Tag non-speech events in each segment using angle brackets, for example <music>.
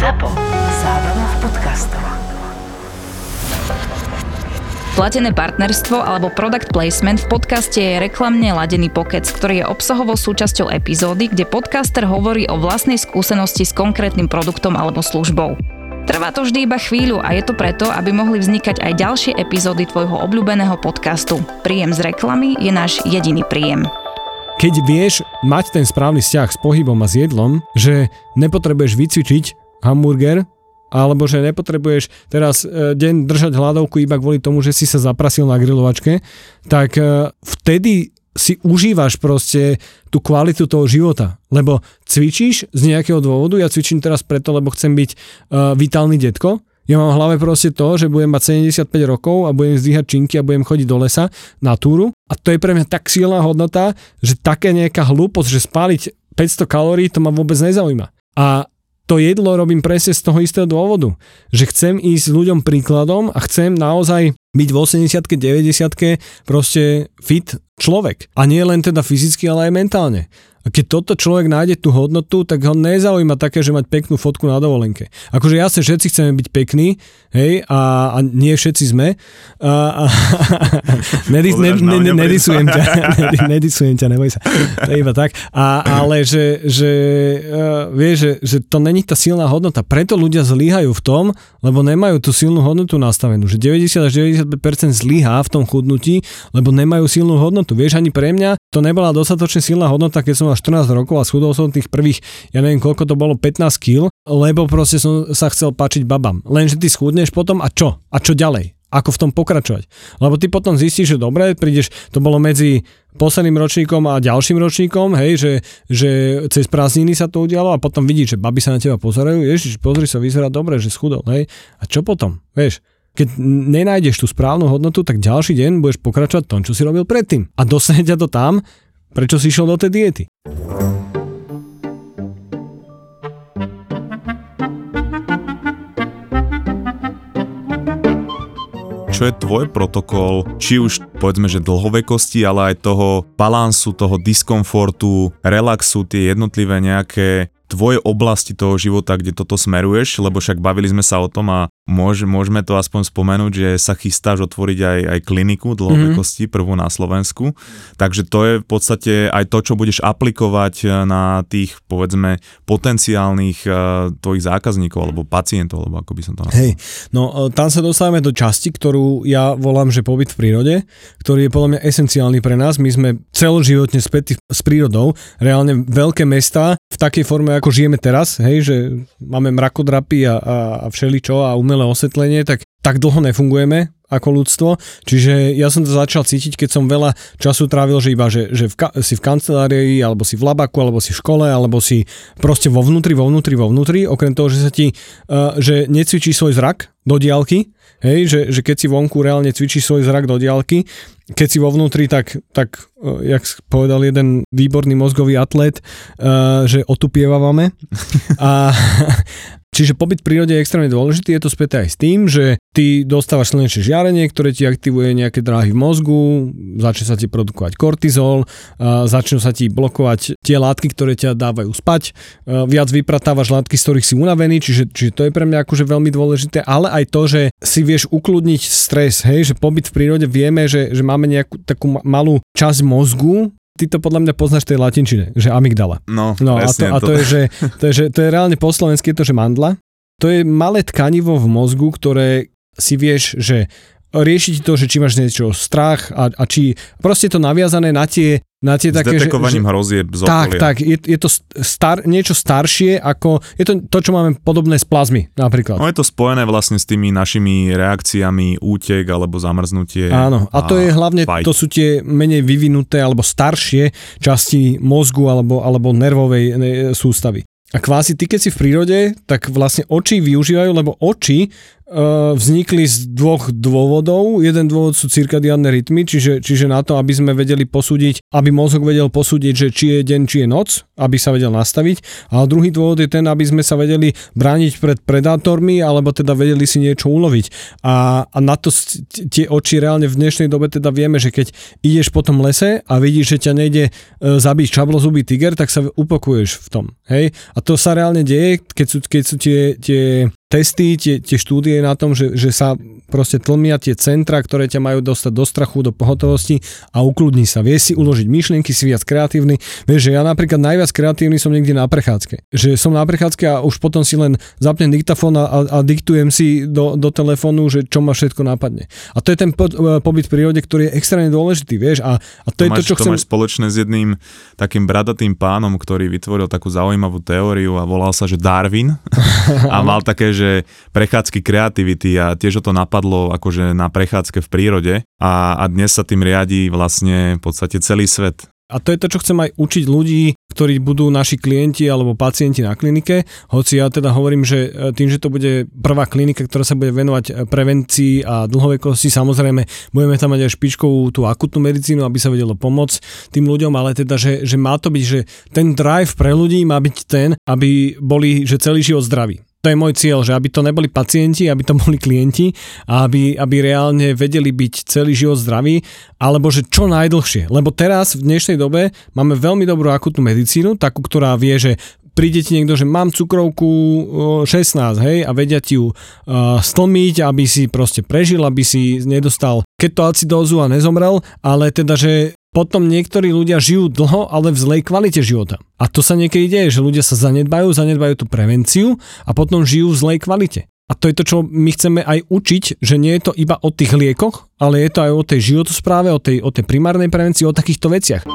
ZAPO. Zábrná v podcastov. Platené partnerstvo alebo product placement v podcaste je reklamne ladený pokec, ktorý je obsahovou súčasťou epizódy, kde podcaster hovorí o vlastnej skúsenosti s konkrétnym produktom alebo službou. Trvá to vždy iba chvíľu a je to preto, aby mohli vznikať aj ďalšie epizódy tvojho obľúbeného podcastu. Príjem z reklamy je náš jediný príjem keď vieš mať ten správny vzťah s pohybom a s jedlom, že nepotrebuješ vycvičiť hamburger, alebo že nepotrebuješ teraz e, deň držať hľadovku iba kvôli tomu, že si sa zaprasil na grilovačke, tak e, vtedy si užívaš proste tú kvalitu toho života. Lebo cvičíš z nejakého dôvodu, ja cvičím teraz preto, lebo chcem byť uh, vitálny detko, ja mám v hlave proste to, že budem mať 75 rokov a budem zdvíhať činky a budem chodiť do lesa na túru. A to je pre mňa tak silná hodnota, že také nejaká hlúposť, že spáliť 500 kalórií, to ma vôbec nezaujíma. A to jedlo robím presne z toho istého dôvodu, že chcem ísť ľuďom príkladom a chcem naozaj byť v 80 90 proste fit človek. A nie len teda fyzicky, ale aj mentálne. A keď toto človek nájde tú hodnotu, tak ho nezaujíma také, že mať peknú fotku na dovolenke. Akože jasne, všetci chceme byť pekní, hej, a, a nie všetci sme. A, a, nedis, ne, ne, ne, nedisujem ťa, <laughs> nedisujem ťa, neboj sa. To je iba tak. A, ale že, že uh, vieš, že, že to není tá silná hodnota. Preto ľudia zlyhajú v tom, lebo nemajú tú silnú hodnotu nastavenú. Že 90 až 95% zlyhá v tom chudnutí, lebo nemajú silnú hodnotu. Vieš, ani pre mňa to nebola dostatočne silná hodnota, keď som mal 14 rokov a schudol som tých prvých, ja neviem koľko to bolo, 15 kg, lebo proste som sa chcel páčiť babám. Lenže ty schudneš potom a čo? A čo ďalej? Ako v tom pokračovať? Lebo ty potom zistíš, že dobre, prídeš, to bolo medzi posledným ročníkom a ďalším ročníkom, hej, že, že cez prázdniny sa to udialo a potom vidíš, že baby sa na teba pozerajú, ježiš, pozri sa, vyzerá dobre, že schudol, hej. A čo potom? Vieš, keď nenájdeš tú správnu hodnotu, tak ďalší deň budeš pokračovať tom, čo si robil predtým. A dostane ťa to tam, Prečo si išiel do tej diety? čo je tvoj protokol, či už povedzme, že dlhovekosti, ale aj toho balansu, toho diskomfortu, relaxu, tie jednotlivé nejaké tvoje oblasti toho života, kde toto smeruješ, lebo však bavili sme sa o tom a môž, môžeme to aspoň spomenúť, že sa chystáš otvoriť aj, aj kliniku dlhovekosti, mm-hmm. prvú na Slovensku. Takže to je v podstate aj to, čo budeš aplikovať na tých, povedzme, potenciálnych uh, tvojich zákazníkov alebo pacientov, alebo ako by som to nazval. Hej, no e, tam sa dostávame do časti, ktorú ja volám, že pobyt v prírode, ktorý je podľa mňa esenciálny pre nás. My sme celoživotne spätí s prírodou, reálne veľké mesta v takej forme, ako žijeme teraz, hej, že máme mrakodrapy a, a, a všeličo a umelé osvetlenie, tak tak dlho nefungujeme ako ľudstvo. Čiže ja som to začal cítiť, keď som veľa času trávil, že iba, že, že v ka- si v kancelárii, alebo si v labaku, alebo si v škole, alebo si proste vo vnútri, vo vnútri, vo vnútri, okrem toho, že sa ti, uh, že necvičí svoj zrak do diálky, hej, že, že keď si vonku reálne cvičí svoj zrak do diálky, keď si vo vnútri, tak, tak uh, jak povedal jeden výborný mozgový atlet, uh, že otupievavame. A, Čiže pobyt v prírode je extrémne dôležitý, je to späté aj s tým, že ty dostávaš slnečné žiarenie, ktoré ti aktivuje nejaké dráhy v mozgu, začne sa ti produkovať kortizol, začnú sa ti blokovať tie látky, ktoré ťa dávajú spať, viac vypratávaš látky, z ktorých si unavený, čiže, čiže to je pre mňa akože veľmi dôležité, ale aj to, že si vieš ukludniť stres, hej, že pobyt v prírode vieme, že, že máme nejakú takú malú časť mozgu, ty to podľa mňa poznáš tej latinčine, že amygdala. No, no a, to, a to, je, že, to, je, že, to je reálne po slovensky je to, že mandla. To je malé tkanivo v mozgu, ktoré si vieš, že riešiť to, že či máš niečo strach a, a či proste to naviazané na tie na tie s také, detekovaním že, hrozieb z Tak, tak, je, je to star, niečo staršie ako, je to to, čo máme podobné z plazmy napríklad. No je to spojené vlastne s tými našimi reakciami útek alebo zamrznutie. Áno, a, a to je hlavne, fight. to sú tie menej vyvinuté alebo staršie časti mozgu alebo, alebo nervovej sústavy. A kvázi ty, keď si v prírode, tak vlastne oči využívajú, lebo oči vznikli z dvoch dôvodov. Jeden dôvod sú cirkadiánne rytmy, čiže, čiže na to, aby sme vedeli posúdiť, aby mozog vedel posúdiť, že či je deň, či je noc, aby sa vedel nastaviť. A druhý dôvod je ten, aby sme sa vedeli brániť pred predátormi, alebo teda vedeli si niečo uloviť. A, a na to tie oči reálne v dnešnej dobe teda vieme, že keď ideš po tom lese a vidíš, že ťa nejde e, zabiť čablozubý tiger, tak sa upokuješ v tom. Hej? A to sa reálne deje, keď sú, keď sú tie, tie testy, tie, tie štúdie na tom, že, že sa proste tlmia tie centra, ktoré ťa majú dostať do strachu, do pohotovosti a ukludní sa. Vieš si uložiť myšlienky, si viac kreatívny. Vieš, že ja napríklad najviac kreatívny som niekde na prechádzke. Že som na prechádzke a už potom si len zapnem diktafón a, a, a diktujem si do, do telefónu, že čo ma všetko napadne. A to je ten po, e, pobyt v prírode, ktorý je extrémne dôležitý, vieš. A, a to, To, je máš, to, čo to chcem... máš spoločné s jedným takým bradatým pánom, ktorý vytvoril takú zaujímavú teóriu a volal sa, že Darwin <laughs> a mal také, že prechádzky kreativity a tiež ho to napadlo akože na prechádzke v prírode a, a dnes sa tým riadi vlastne v podstate celý svet. A to je to, čo chcem aj učiť ľudí, ktorí budú naši klienti alebo pacienti na klinike. Hoci ja teda hovorím, že e, tým, že to bude prvá klinika, ktorá sa bude venovať e, prevencii a dlhovekosti, samozrejme budeme tam mať aj špičkovú tú akutnú medicínu, aby sa vedelo pomôcť tým ľuďom, ale teda, že, že má to byť, že ten drive pre ľudí má byť ten, aby boli že celý život zdraví. To je môj cieľ, že aby to neboli pacienti, aby to boli klienti a aby, aby reálne vedeli byť celý život zdraví, alebo že čo najdlhšie. Lebo teraz v dnešnej dobe máme veľmi dobrú akutnú medicínu, takú, ktorá vie, že príde ti niekto, že mám cukrovku o, 16, hej, a vedia ti ju uh, stlmiť, aby si proste prežil, aby si nedostal ketoacidózu a nezomrel, ale teda, že potom niektorí ľudia žijú dlho, ale v zlej kvalite života. A to sa niekedy deje, že ľudia sa zanedbajú, zanedbajú tú prevenciu a potom žijú v zlej kvalite. A to je to, čo my chceme aj učiť, že nie je to iba o tých liekoch, ale je to aj o tej životospráve, o tej, o tej primárnej prevencii, o takýchto veciach.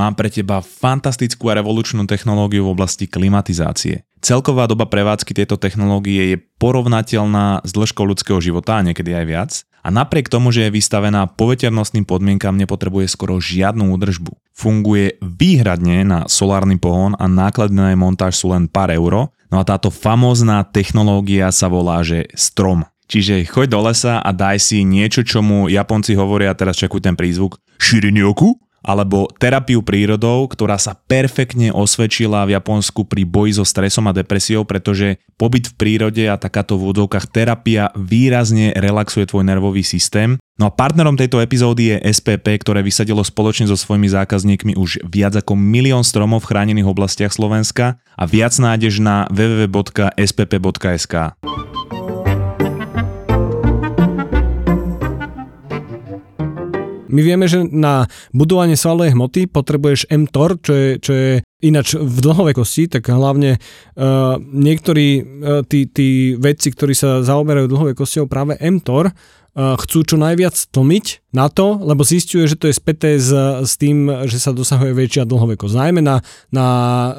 Mám pre teba fantastickú a revolučnú technológiu v oblasti klimatizácie. Celková doba prevádzky tejto technológie je porovnateľná s dĺžkou ľudského života a niekedy aj viac. A napriek tomu, že je vystavená poveternostným podmienkam, nepotrebuje skoro žiadnu údržbu. Funguje výhradne na solárny pohon a náklady na jej montáž sú len pár euro. No a táto famózna technológia sa volá, že strom. Čiže choď do lesa a daj si niečo, čomu Japonci hovoria, teraz čakuj ten prízvuk, shirinyoku, alebo terapiu prírodou, ktorá sa perfektne osvedčila v Japonsku pri boji so stresom a depresiou, pretože pobyt v prírode a takáto v údovkách terapia výrazne relaxuje tvoj nervový systém. No a partnerom tejto epizódy je SPP, ktoré vysadilo spoločne so svojimi zákazníkmi už viac ako milión stromov v chránených oblastiach Slovenska a viac nájdeš na www.spp.sk. My vieme, že na budovanie svalovej hmoty potrebuješ mTOR, čo je, čo je ináč v dlhovekosti, tak hlavne uh, niektorí uh, tí, tí vedci, ktorí sa zaoberajú dlhovekosťou, práve mTOR uh, chcú čo najviac tlmiť na to, lebo zistuje, že to je späté s, s tým, že sa dosahuje väčšia dlhovekosť. Najmä na, na uh,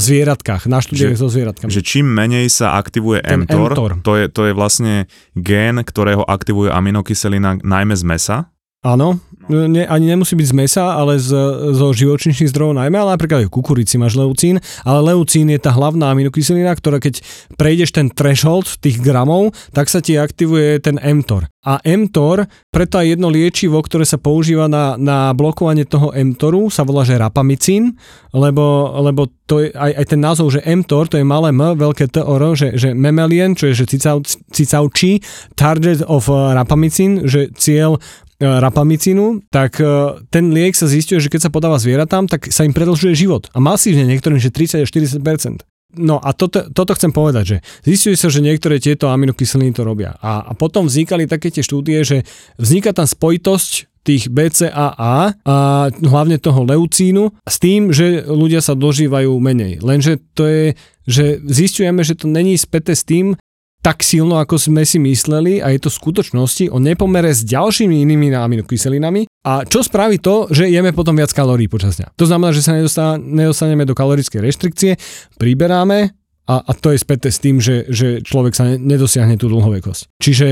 zvieratkách, na štúdiách so zvieratkami. Že čím menej sa aktivuje Ten mTOR, mTOR. To, je, to je vlastne gén, ktorého aktivuje aminokyselina najmä z mesa. Áno, ne, ani nemusí byť z mesa, ale z, zo živočíšnych zdrojov najmä, ale napríklad aj v kukurici máš leucín, ale leucín je tá hlavná aminokyselina, ktorá keď prejdeš ten threshold tých gramov, tak sa ti aktivuje ten mTOR. A mTOR, preto aj jedno liečivo, ktoré sa používa na, na blokovanie toho mTORu, sa volá, že rapamicín, lebo, lebo to je aj, aj ten názov, že mTOR, to je malé M, veľké TOR, že, že memelien, čo je že cicav, cicavčí, target of rapamicín, že cieľ rapamicínu, tak e, ten liek sa zistuje, že keď sa podáva zvieratám, tak sa im predlžuje život. A masívne niektorým, že 30 až 40% No a toto, toto chcem povedať, že zistuje sa, že niektoré tieto aminokyseliny to robia. A, a potom vznikali také tie štúdie, že vzniká tam spojitosť tých BCAA a hlavne toho leucínu s tým, že ľudia sa dožívajú menej. Lenže to je, že zistujeme, že to není späté s tým, tak silno, ako sme si mysleli a je to v skutočnosti o nepomere s ďalšími inými aminokyselinami. A čo spraví to, že jeme potom viac kalórií počas dňa? To znamená, že sa nedostaneme do kalorickej reštrikcie, priberáme a, a to je späté s tým, že, že človek sa nedosiahne tú dlhovekosť. Čiže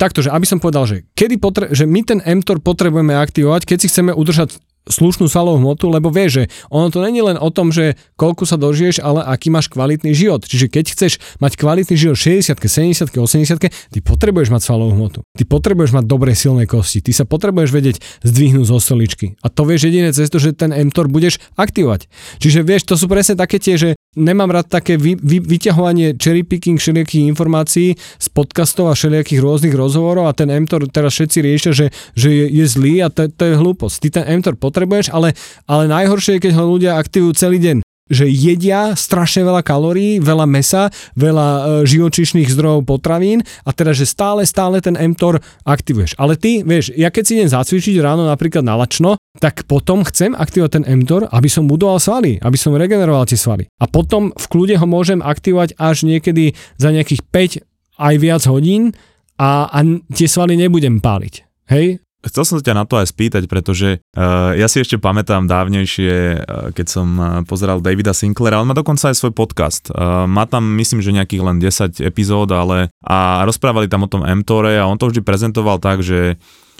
takto, že aby som povedal, že, kedy potre- že my ten mTOR potrebujeme aktivovať, keď si chceme udržať slušnú svalovú hmotu, lebo vieš, že ono to není len o tom, že koľko sa dožiješ, ale aký máš kvalitný život. Čiže keď chceš mať kvalitný život 60 70 80 ty potrebuješ mať svalovú hmotu. Ty potrebuješ mať dobré silné kosti. Ty sa potrebuješ vedieť zdvihnúť zo stoličky. A to vieš jediné cesto, že ten mTOR budeš aktivovať. Čiže vieš, to sú presne také tie, že nemám rád také vy, vy, vyťahovanie cherry picking všelijakých informácií z podcastov a všelijakých rôznych rozhovorov a ten mTOR teraz všetci riešia, že, že je, je zlý a to, to je hlúposť. Ty ten mTOR potrebuješ, ale, ale najhoršie je, keď ho ľudia aktivujú celý deň že jedia strašne veľa kalórií, veľa mesa, veľa e, živočišných zdrojov potravín a teda, že stále, stále ten mTOR aktivuješ. Ale ty, vieš, ja keď si idem zacvičiť ráno napríklad na lačno, tak potom chcem aktivovať ten mTOR, aby som budoval svaly, aby som regeneroval tie svaly. A potom v kľude ho môžem aktivovať až niekedy za nejakých 5 aj viac hodín a, a tie svaly nebudem páliť. Hej, Chcel som sa ťa na to aj spýtať, pretože uh, ja si ešte pamätám dávnejšie, uh, keď som uh, pozeral Davida Sinclaira, on má dokonca aj svoj podcast. Uh, má tam, myslím, že nejakých len 10 epizód, ale a rozprávali tam o tom mTORe a on to vždy prezentoval tak, že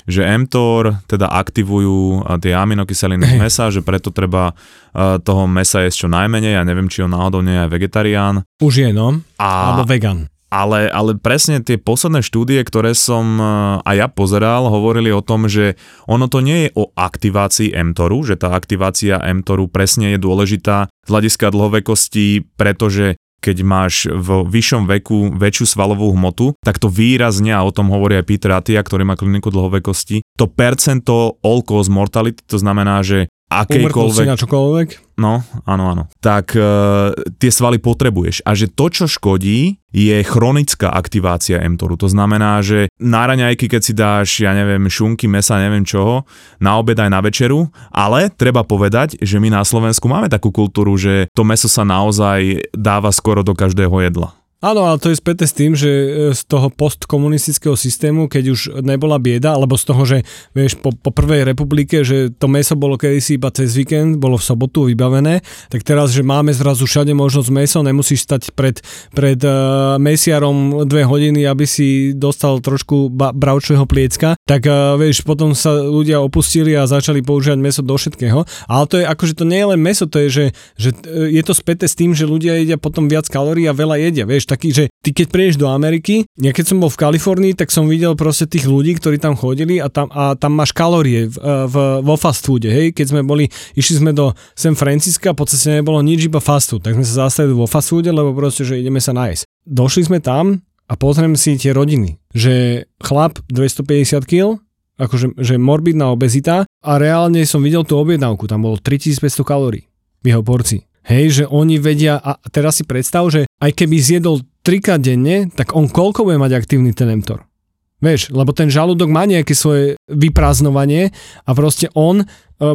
že mTOR teda aktivujú tie aminokyseliny z mesa, že preto treba toho mesa jesť čo najmenej, ja neviem, či on náhodou nie je vegetarián. Už je, no. A... Alebo vegan. Ale, ale presne tie posledné štúdie, ktoré som e, aj ja pozeral, hovorili o tom, že ono to nie je o aktivácii mTORu, že tá aktivácia mTORu presne je dôležitá z hľadiska dlhovekosti, pretože keď máš v vyššom veku väčšiu svalovú hmotu, tak to výrazne, a o tom hovorí aj Peter Atia, ktorý má kliniku dlhovekosti, to percento all cause mortality, to znamená, že akejkoľvek... na čokoľvek? No, áno, áno. Tak e, tie svaly potrebuješ. A že to, čo škodí, je chronická aktivácia mTORu. To znamená, že na raňajky, keď si dáš, ja neviem, šunky, mesa, neviem čoho, na obed aj na večeru, ale treba povedať, že my na Slovensku máme takú kultúru, že to meso sa naozaj dáva skoro do každého jedla. Áno, ale to je späté s tým, že e, z toho postkomunistického systému, keď už nebola bieda, alebo z toho, že vieš, po, po prvej republike, že to meso bolo kedysi iba cez víkend, bolo v sobotu vybavené, tak teraz, že máme zrazu všade možnosť meso, nemusíš stať pred, pred uh, mesiarom dve hodiny, aby si dostal trošku ba- bravčového pliecka, tak uh, vieš, potom sa ľudia opustili a začali používať meso do všetkého. Ale to je akože to nie je len meso, to je, že, že je to späté s tým, že ľudia jedia potom viac kalórií a veľa jedia, vieš, taký, že ty keď prídeš do Ameriky, ja keď som bol v Kalifornii, tak som videl proste tých ľudí, ktorí tam chodili a tam, a tam máš kalórie v, v, vo fast foode, hej, keď sme boli, išli sme do San Francisca, v podstate nebolo nič, iba fast food, tak sme sa zastavili vo fast foode, lebo proste, že ideme sa nájsť. Došli sme tam a pozriem si tie rodiny, že chlap 250 kg, akože že morbidná obezita a reálne som videl tú objednávku, tam bolo 3500 kalórií v jeho porcii. Hej, že oni vedia, a teraz si predstav, že aj keby zjedol trikrát denne, tak on koľko bude mať aktívny ten mTOR? Vieš, lebo ten žalúdok má nejaké svoje vyprázdnovanie a proste on e,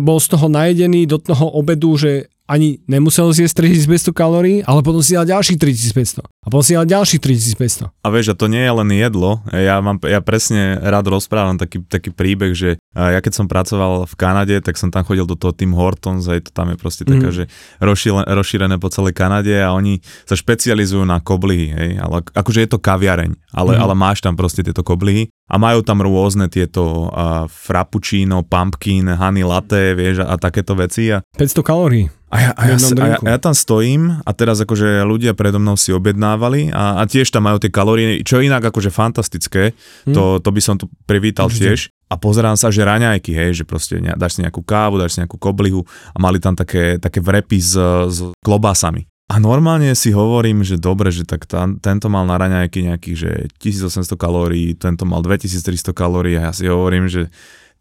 bol z toho najedený do toho obedu, že ani nemusel zjesť 3500 kalórií, ale potom si dal ďalších 3500. A potom si dal ďalších 3500. A vieš, a to nie je len jedlo. Ja, mám, ja presne rád rozprávam taký, taký príbeh, že ja keď som pracoval v Kanade, tak som tam chodil do toho Tim Hortons, aj to tam je proste taká, mm. že rozšírené, rozšírené po celej Kanade a oni sa špecializujú na koblihy, hej, ale akože je to kaviareň, ale, mm. ale máš tam proste tieto koblihy a majú tam rôzne tieto uh, frappuccino, pumpkin, honey latte, vieš, a, a takéto veci. A... 500 kalórií. A ja, a, ja, a, ja, a ja tam stojím a teraz akože ľudia predo mnou si objednávali a, a tiež tam majú tie kalórie, čo inak akože fantastické, hmm. to, to by som tu privítal Určite. tiež. A pozerám sa, že raňajky, hej, že proste ne, dáš si nejakú kávu, dáš si nejakú koblihu a mali tam také, také vrepy s, s klobásami. A normálne si hovorím, že dobre, že tak tá, tento mal na raňajky nejakých, že 1800 kalórií, tento mal 2300 kalórií a ja si hovorím, že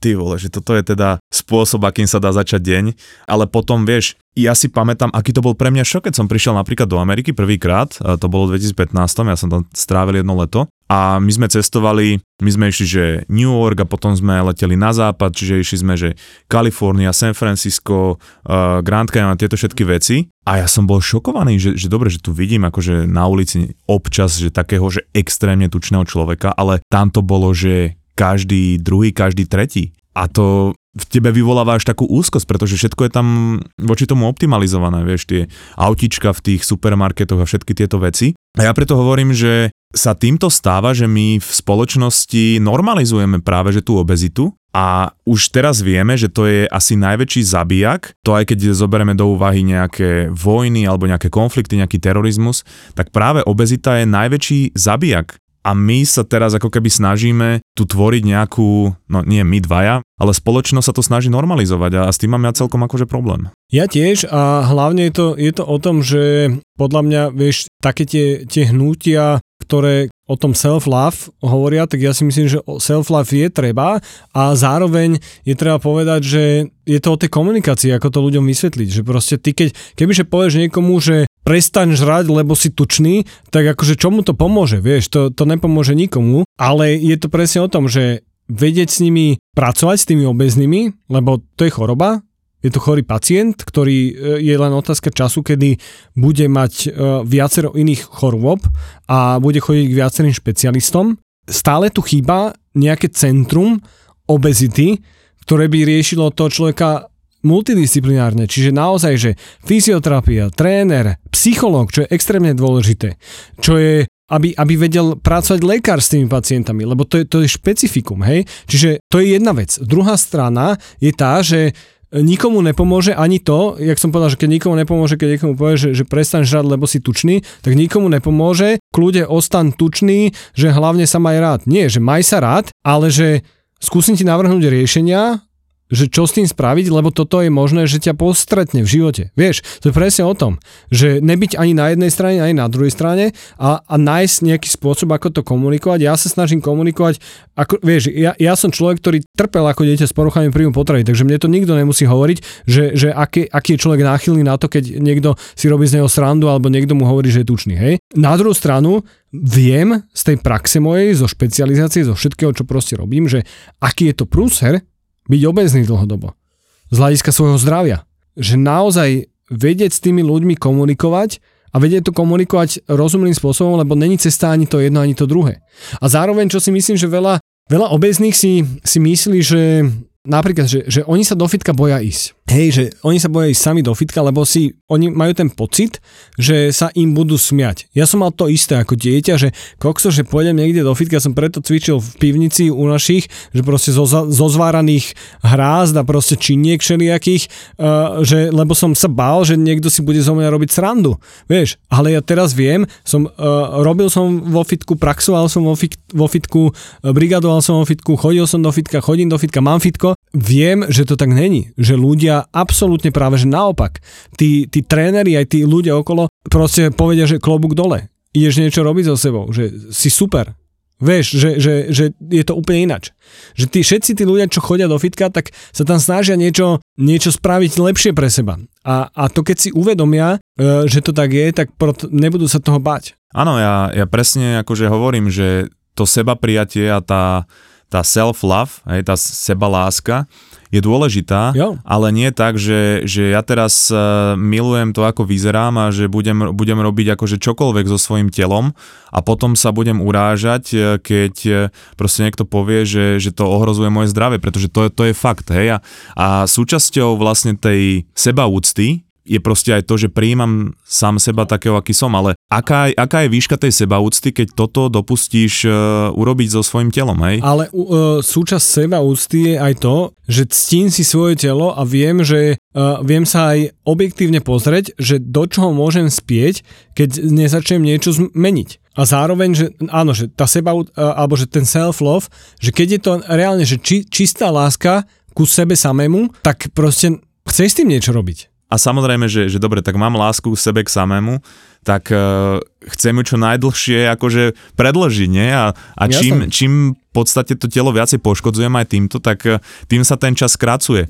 ty vole, že toto je teda spôsob, akým sa dá začať deň, ale potom vieš, ja si pamätám, aký to bol pre mňa šok, keď som prišiel napríklad do Ameriky prvýkrát, to bolo v 2015, ja som tam strávil jedno leto a my sme cestovali, my sme išli, že New York a potom sme leteli na západ, čiže išli sme, že Kalifornia, San Francisco, uh, Grand Canyon, tieto všetky veci. A ja som bol šokovaný, že, že dobre, že tu vidím akože na ulici občas, že takého, že extrémne tučného človeka, ale tam to bolo, že každý druhý, každý tretí. A to v tebe vyvoláva až takú úzkosť, pretože všetko je tam voči tomu optimalizované, vieš, tie autička v tých supermarketoch a všetky tieto veci. A ja preto hovorím, že sa týmto stáva, že my v spoločnosti normalizujeme práve že tú obezitu A už teraz vieme, že to je asi najväčší zabijak, to aj keď zoberieme do úvahy nejaké vojny alebo nejaké konflikty, nejaký terorizmus, tak práve obezita je najväčší zabijak a my sa teraz ako keby snažíme tu tvoriť nejakú, no nie my dvaja, ale spoločnosť sa to snaží normalizovať a s tým mám ja celkom akože problém. Ja tiež a hlavne je to, je to o tom, že podľa mňa, vieš, také tie, tie hnutia, ktoré o tom self-love hovoria, tak ja si myslím, že self-love je treba a zároveň je treba povedať, že je to o tej komunikácii, ako to ľuďom vysvetliť, že proste ty keď, kebyže povieš niekomu, že prestaň žrať, lebo si tučný, tak akože čomu to pomôže, vieš, to, to nepomôže nikomu, ale je to presne o tom, že vedieť s nimi pracovať, s tými obeznými, lebo to je choroba, je to chorý pacient, ktorý e, je len otázka času, kedy bude mať e, viacero iných chorôb a bude chodiť k viacerým špecialistom. Stále tu chýba nejaké centrum obezity, ktoré by riešilo toho človeka multidisciplinárne, čiže naozaj, že fyzioterapia, tréner, psychológ, čo je extrémne dôležité, čo je aby, aby vedel pracovať lekár s tými pacientami, lebo to je, to je špecifikum, hej? Čiže to je jedna vec. Druhá strana je tá, že nikomu nepomôže ani to, jak som povedal, že keď nikomu nepomôže, keď niekomu povie, že, že prestaň žrať, lebo si tučný, tak nikomu nepomôže, kľude ostan tučný, že hlavne sa maj rád. Nie, že maj sa rád, ale že skúsim ti navrhnúť riešenia, že čo s tým spraviť, lebo toto je možné, že ťa postretne v živote. Vieš, to je presne o tom, že nebyť ani na jednej strane, ani na druhej strane a, a nájsť nejaký spôsob, ako to komunikovať. Ja sa snažím komunikovať, ako, vieš, ja, ja som človek, ktorý trpel ako dieťa s poruchami príjmu potravy, takže mne to nikto nemusí hovoriť, že, že aký, aký je človek náchylný na to, keď niekto si robí z neho srandu alebo niekto mu hovorí, že je tučný. Hej? Na druhú stranu, viem z tej praxe mojej, zo špecializácie, zo všetkého, čo proste robím, že aký je to prúser, byť obezný dlhodobo. Z hľadiska svojho zdravia. Že naozaj vedieť s tými ľuďmi komunikovať a vedieť to komunikovať rozumným spôsobom, lebo není cesta ani to jedno, ani to druhé. A zároveň, čo si myslím, že veľa, veľa obezných si, si myslí, že napríklad, že, že oni sa do fitka boja ísť. Hej, že oni sa boja ísť sami do fitka, lebo si, oni majú ten pocit, že sa im budú smiať. Ja som mal to isté ako dieťa, že kokso, že pôjdem niekde do fitka, som preto cvičil v pivnici u našich, že proste zo, zo zváraných hrázd a proste činiek všelijakých, uh, že, lebo som sa bál, že niekto si bude zo mňa robiť srandu. Vieš, ale ja teraz viem, som, uh, robil som vo fitku, praxoval som vo, fit, vo fitku, brigadoval som vo fitku, chodil som do fitka, chodím do fitka, mám fitko, viem, že to tak není, že ľudia absolútne práve, že naopak. Tí, tí tréneri, aj tí ľudia okolo proste povedia, že klobúk dole. Ideš niečo robiť so sebou, že si super. Vieš, že, že, že je to úplne inač. Že tí, všetci tí ľudia, čo chodia do fitka, tak sa tam snažia niečo, niečo spraviť lepšie pre seba. A, a to keď si uvedomia, e, že to tak je, tak proto nebudú sa toho bať. Áno, ja, ja presne akože hovorím, že to seba prijatie a tá, tá self-love, hej, tá seba láska je dôležitá, jo. ale nie tak, že, že ja teraz uh, milujem to, ako vyzerám a že budem, budem robiť akože čokoľvek so svojím telom a potom sa budem urážať, e, keď e, proste niekto povie, že, že to ohrozuje moje zdravie, pretože to, to je fakt. Hej? A, a súčasťou vlastne tej sebaúcty je proste aj to, že prijímam sám seba takého, aký som, ale aká, aká je výška tej sebaúcty, keď toto dopustíš uh, urobiť so svojím telom, hej? Ale uh, súčasť sebaúcty je aj to, že ctím si svoje telo a viem, že uh, viem sa aj objektívne pozrieť, že do čoho môžem spieť, keď nezačnem niečo zmeniť. A zároveň, že áno, že tá seba, alebo že ten self-love, že keď je to reálne, že či, čistá láska ku sebe samému, tak proste chceš s tým niečo robiť. A samozrejme, že, že dobre, tak mám lásku k sebe k samému, tak uh, chcem ju čo najdlhšie akože predlžiť, nie? A, a čím, čím v podstate to telo viacej poškodzujem aj týmto, tak uh, tým sa ten čas skracuje.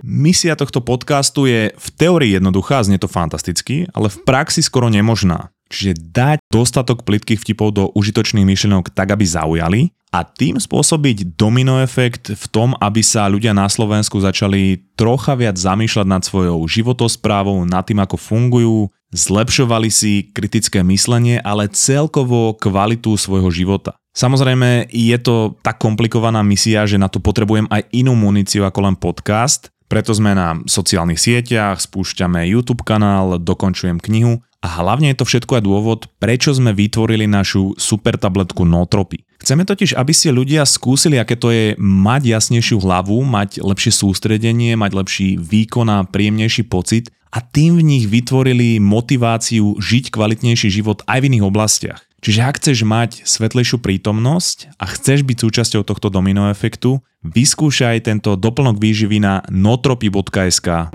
Misia tohto podcastu je v teórii jednoduchá, znie to fantasticky, ale v praxi skoro nemožná. Čiže dať dostatok plitkých vtipov do užitočných myšlienok tak, aby zaujali a tým spôsobiť domino efekt v tom, aby sa ľudia na Slovensku začali trocha viac zamýšľať nad svojou životosprávou, nad tým, ako fungujú, zlepšovali si kritické myslenie, ale celkovo kvalitu svojho života. Samozrejme, je to tak komplikovaná misia, že na to potrebujem aj inú muníciu ako len podcast, preto sme na sociálnych sieťach, spúšťame YouTube kanál, dokončujem knihu a hlavne je to všetko aj dôvod, prečo sme vytvorili našu super tabletku Notropy. Chceme totiž, aby si ľudia skúsili, aké to je mať jasnejšiu hlavu, mať lepšie sústredenie, mať lepší výkon a príjemnejší pocit a tým v nich vytvorili motiváciu žiť kvalitnejší život aj v iných oblastiach. Čiže ak chceš mať svetlejšiu prítomnosť a chceš byť súčasťou tohto domino efektu, vyskúšaj tento doplnok výživy na notropy.sk.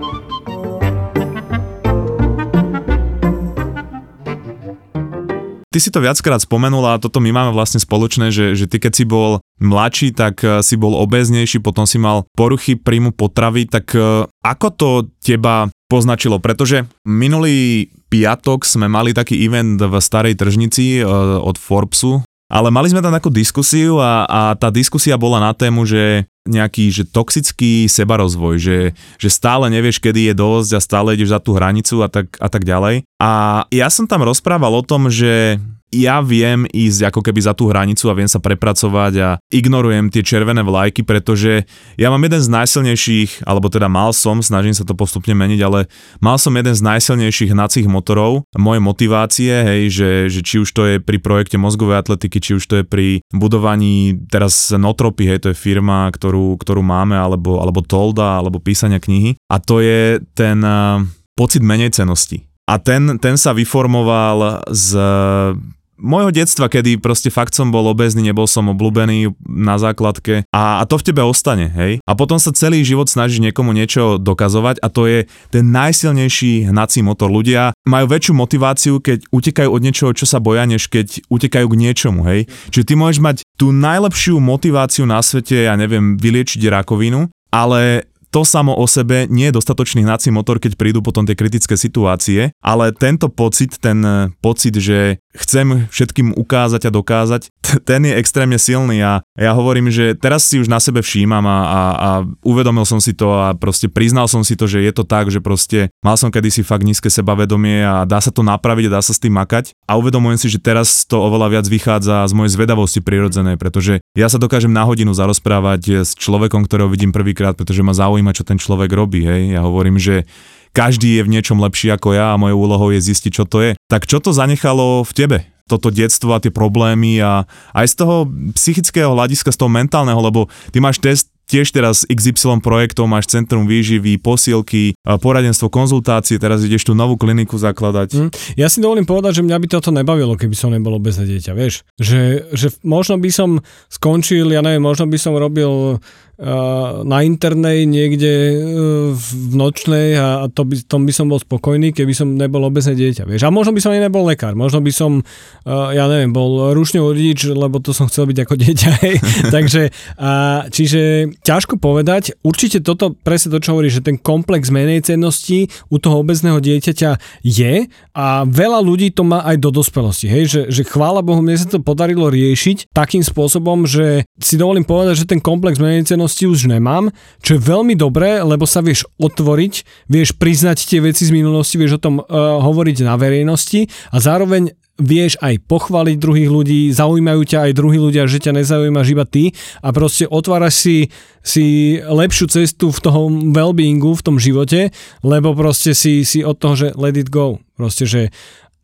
Ty si to viackrát spomenula a toto my máme vlastne spoločné, že, že ty keď si bol mladší, tak eh, si bol obeznejší, potom si mal poruchy príjmu potravy, tak eh, ako to teba poznačilo? Pretože minulý piatok sme mali taký event v Starej tržnici eh, od Forbesu, ale mali sme tam takú diskusiu a, a tá diskusia bola na tému, že nejaký že toxický sebarozvoj, že, že stále nevieš, kedy je dosť a stále ideš za tú hranicu a tak, a tak ďalej. A ja som tam rozprával o tom, že ja viem ísť ako keby za tú hranicu a viem sa prepracovať a ignorujem tie červené vlajky, pretože ja mám jeden z najsilnejších, alebo teda mal som, snažím sa to postupne meniť, ale mal som jeden z najsilnejších hnacích motorov, moje motivácie, hej, že, že či už to je pri projekte mozgovej atletiky, či už to je pri budovaní teraz Notropy, hej, to je firma, ktorú, ktorú máme, alebo, alebo Tolda, alebo písania knihy a to je ten uh, pocit menej cenosti. A ten, ten sa vyformoval z môjho detstva, kedy proste fakt som bol obezný, nebol som obľúbený na základke a, a to v tebe ostane, hej. A potom sa celý život snažíš niekomu niečo dokazovať a to je ten najsilnejší hnací motor. Ľudia majú väčšiu motiváciu, keď utekajú od niečoho, čo sa boja, než keď utekajú k niečomu, hej. Čiže ty môžeš mať tú najlepšiu motiváciu na svete, ja neviem, vyliečiť rakovinu, ale to samo o sebe nie je dostatočný hnací motor, keď prídu potom tie kritické situácie, ale tento pocit, ten eh, pocit, že chcem všetkým ukázať a dokázať, <laughs> ten je extrémne silný a ja hovorím, že teraz si už na sebe všímam a, a, a uvedomil som si to a proste priznal som si to, že je to tak, že proste mal som kedysi fakt nízke sebavedomie a dá sa to napraviť a dá sa s tým makať. A uvedomujem si, že teraz to oveľa viac vychádza z mojej zvedavosti prirodzenej, pretože ja sa dokážem na hodinu zarozprávať s človekom, ktorého vidím prvýkrát, pretože ma zaujíma zaujíma, čo ten človek robí, hej. Ja hovorím, že každý je v niečom lepší ako ja a mojou úlohou je zistiť, čo to je. Tak čo to zanechalo v tebe? toto detstvo a tie problémy a aj z toho psychického hľadiska, z toho mentálneho, lebo ty máš test tiež teraz XY projektov, máš centrum výživy, posielky, poradenstvo, konzultácie, teraz ideš tú novú kliniku zakladať. Mm, ja si dovolím povedať, že mňa by toto nebavilo, keby som nebol obezné dieťa, vieš. Že, že možno by som skončil, ja neviem, možno by som robil na internej niekde e, v nočnej a to by, tom by som bol spokojný, keby som nebol obezné dieťa. Vieš. A možno by som aj nebol lekár, možno by som, e, ja neviem, bol rušňou rodič, lebo to som chcel byť ako dieťa. <laughs> Takže, a, čiže ťažko povedať, určite toto presne to, čo hovorí, že ten komplex menej cennosti u toho obezného dieťaťa je a veľa ľudí to má aj do dospelosti. Hej. Že, že chvála Bohu, mne sa to podarilo riešiť takým spôsobom, že si dovolím povedať, že ten komplex menej cennosti skúsenosti už nemám, čo je veľmi dobré, lebo sa vieš otvoriť, vieš priznať tie veci z minulosti, vieš o tom uh, hovoriť na verejnosti a zároveň vieš aj pochváliť druhých ľudí, zaujímajú ťa aj druhí ľudia, že ťa nezaujímaš iba ty a proste otváraš si, si lepšiu cestu v tom well-beingu, v tom živote, lebo proste si, si od toho, že let it go. Proste, že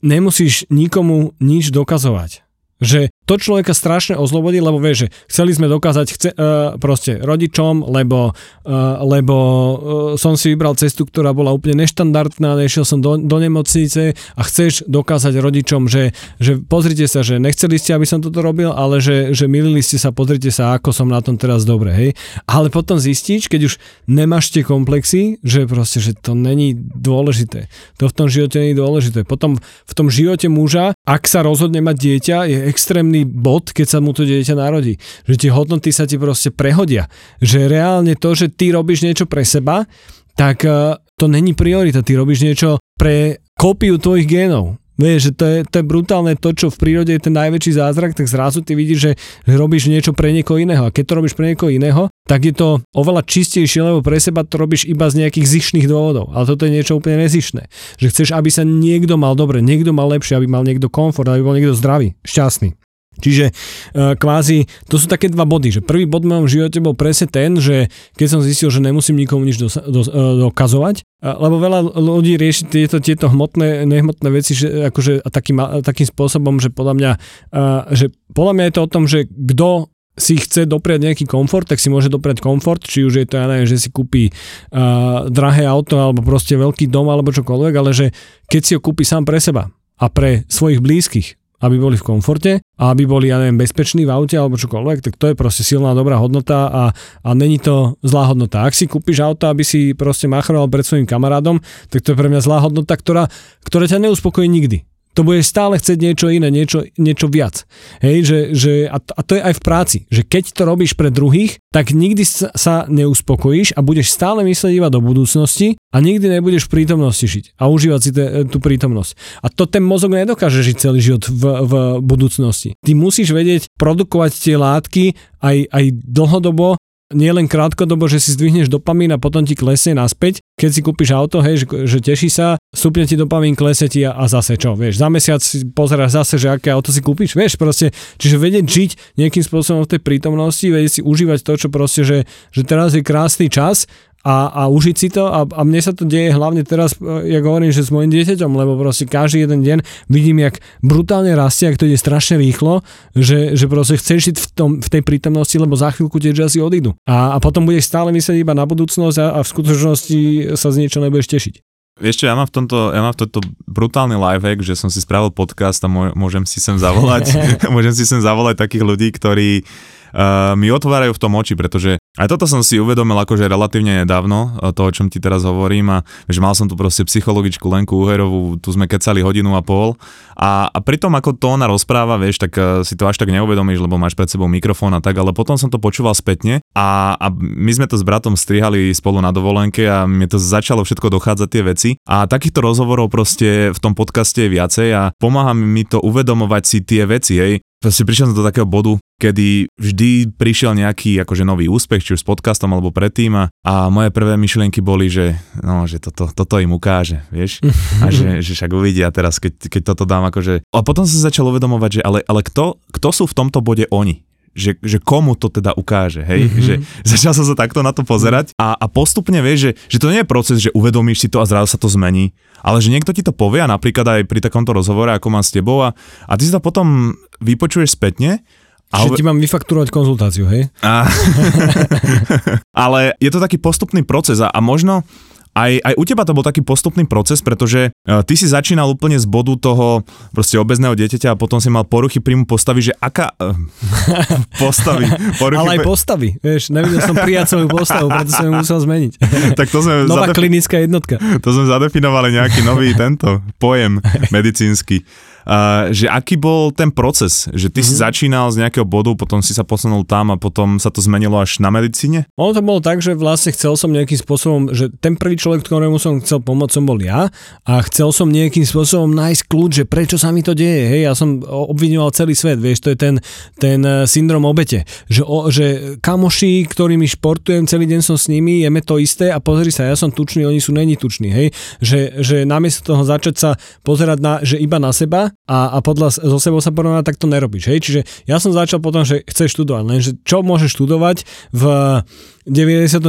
nemusíš nikomu nič dokazovať. Že to človeka strašne oslobodí, lebo vieš, že chceli sme dokázať chce, uh, proste rodičom, lebo, uh, lebo uh, som si vybral cestu, ktorá bola úplne neštandardná, nešiel som do, do nemocnice a chceš dokázať rodičom, že, že pozrite sa, že nechceli ste, aby som toto robil, ale že, že milili ste sa, pozrite sa, ako som na tom teraz dobre, hej. Ale potom zistíš, keď už nemáš tie komplexy, že proste, že to není dôležité. To v tom živote není dôležité. Potom v tom živote muža, ak sa rozhodne mať dieťa, je extrémne extrémny bod, keď sa mu to dieťa narodí. Že tie hodnoty sa ti proste prehodia. Že reálne to, že ty robíš niečo pre seba, tak eh, to není priorita. Ty robíš niečo pre kópiu tvojich génov. Vieš, že to je, to je brutálne to, čo v prírode je ten najväčší zázrak, tak zrazu ty vidíš, že, že robíš niečo pre niekoho iného. A keď to robíš pre niekoho iného, tak je to oveľa čistejšie, lebo pre seba to robíš iba z nejakých zišných dôvodov. Ale toto je niečo úplne nezišné. Že chceš, aby sa niekto mal dobre, niekto mal lepšie, aby mal niekto komfort, aby bol niekto zdravý, šťastný. Čiže uh, kvázi, to sú také dva body, že prvý bod v mojom živote bol presne ten, že keď som zistil, že nemusím nikomu nič dosa- do, uh, dokazovať, lebo veľa ľudí rieši tieto, tieto hmotné, nehmotné veci, že akože takým, takým spôsobom, že podľa mňa, že podľa mňa je to o tom, že kto si chce dopriať nejaký komfort, tak si môže dopriať komfort, či už je to, ja neviem, že si kúpi uh, drahé auto alebo proste veľký dom alebo čokoľvek, ale že keď si ho kúpi sám pre seba a pre svojich blízkych, aby boli v komforte a aby boli, ja neviem, bezpeční v aute alebo čokoľvek, tak to je proste silná, dobrá hodnota a, a není to zlá hodnota. Ak si kúpiš auto, aby si proste machroval pred svojim kamarádom, tak to je pre mňa zlá hodnota, ktorá, ktorá ťa neuspokojí nikdy to bude stále chcieť niečo iné, niečo, niečo viac. Hej, že, že, a, a to je aj v práci, že keď to robíš pre druhých, tak nikdy sa neuspokojíš a budeš stále myslieť iba do budúcnosti a nikdy nebudeš v prítomnosti žiť a užívať si te, tú prítomnosť. A to ten mozog nedokáže žiť celý život v, v budúcnosti. Ty musíš vedieť produkovať tie látky aj, aj dlhodobo nie len krátkodobo, že si zdvihneš dopamín a potom ti klesne naspäť. Keď si kúpiš auto, hej, že, že teší sa, stupne ti dopamín, klesne ti a, a zase čo, vieš, za mesiac si pozeráš zase, že aké auto si kúpiš, vieš, proste, čiže vedieť žiť nejakým spôsobom v tej prítomnosti, vedieť si užívať to, čo proste, že, že teraz je krásny čas a, a užiť si to a, a mne sa to deje hlavne teraz, e, ja hovorím, že s mojim dieťaťom, lebo proste každý jeden deň vidím, jak brutálne rastie, ak to ide strašne rýchlo, že, že proste chceš žiť v, tom, v tej prítomnosti, lebo za chvíľku tie asi odídu. A, a potom budeš stále myslieť iba na budúcnosť a, a v skutočnosti sa z niečo nebudeš tešiť. Vieš čo, ja mám v tomto, ja mám v tomto brutálny lifehack, že som si spravil podcast a môžem si sem zavolať, <laughs> môžem si sem zavolať takých ľudí, ktorí uh, mi otvárajú v tom oči, pretože aj toto som si uvedomil akože relatívne nedávno, eh, to, o čom ti teraz hovorím a že mal som tu proste psychologičku Lenku Uherovú, tu sme kecali hodinu a pol. A, a pri tom, ako to ona rozpráva, vieš, tak uh, si to až tak neuvedomíš, lebo máš pred sebou mikrofón a tak, ale potom som to počúval spätne a, a my sme to s bratom strihali spolu na dovolenke a mi to začalo všetko dochádzať tie veci. A takýchto rozhovorov proste v tom podcaste je viacej a pomáha mi to uvedomovať si tie veci, hej, proste prišiel som do takého bodu, kedy vždy prišiel nejaký akože nový úspech, či už s podcastom alebo predtým a, a moje prvé myšlienky boli, že no, že toto, toto im ukáže, vieš, a že, <laughs> že však uvidia teraz, keď, keď toto dám akože... A potom som sa začal uvedomovať, že ale, ale kto, kto sú v tomto bode oni? že, že komu to teda ukáže, hej? Mm-hmm. Že začal som sa takto na to pozerať a, a postupne vieš, že, že to nie je proces, že uvedomíš si to a zrazu sa to zmení, ale že niekto ti to povie a napríklad aj pri takomto rozhovore, ako mám s tebou a, a ty si to potom vypočuješ spätne a Čiže ti mám vyfakturovať konzultáciu, hej? A... <laughs> ale je to taký postupný proces a, a možno aj, aj u teba to bol taký postupný proces, pretože uh, ty si začínal úplne z bodu toho proste obezného dieťaťa a potom si mal poruchy príjmu postavy, že aká... Uh, <laughs> postavy. Poruchy Ale aj postavy, vieš, nevidel som prijať svoju postavu, preto som ju musel zmeniť. <laughs> tak to sme Nová zadefi- klinická jednotka. To sme zadefinovali nejaký nový tento pojem medicínsky uh, že aký bol ten proces, že ty mm-hmm. si mhm. začínal z nejakého bodu, potom si sa posunul tam a potom sa to zmenilo až na medicíne? Ono to bolo tak, že vlastne chcel som nejakým spôsobom, že ten prvý človek, ktorému som chcel pomôcť, som bol ja a chcel som nejakým spôsobom nájsť kľúč, že prečo sa mi to deje. Hej, ja som obvinoval celý svet, vieš, to je ten, ten e, syndrom obete, že, o, že kamoši, ktorými športujem, celý deň som s nimi, jeme to isté a pozri sa, ja som tučný, oni sú není tuční, hej, že, že namiesto toho začať sa pozerať na, že iba na seba, a, a podľa so sebou sa porovnať, tak to nerobíš. Hej? Čiže ja som začal potom, že chceš študovať, lenže čo môžeš študovať v 99.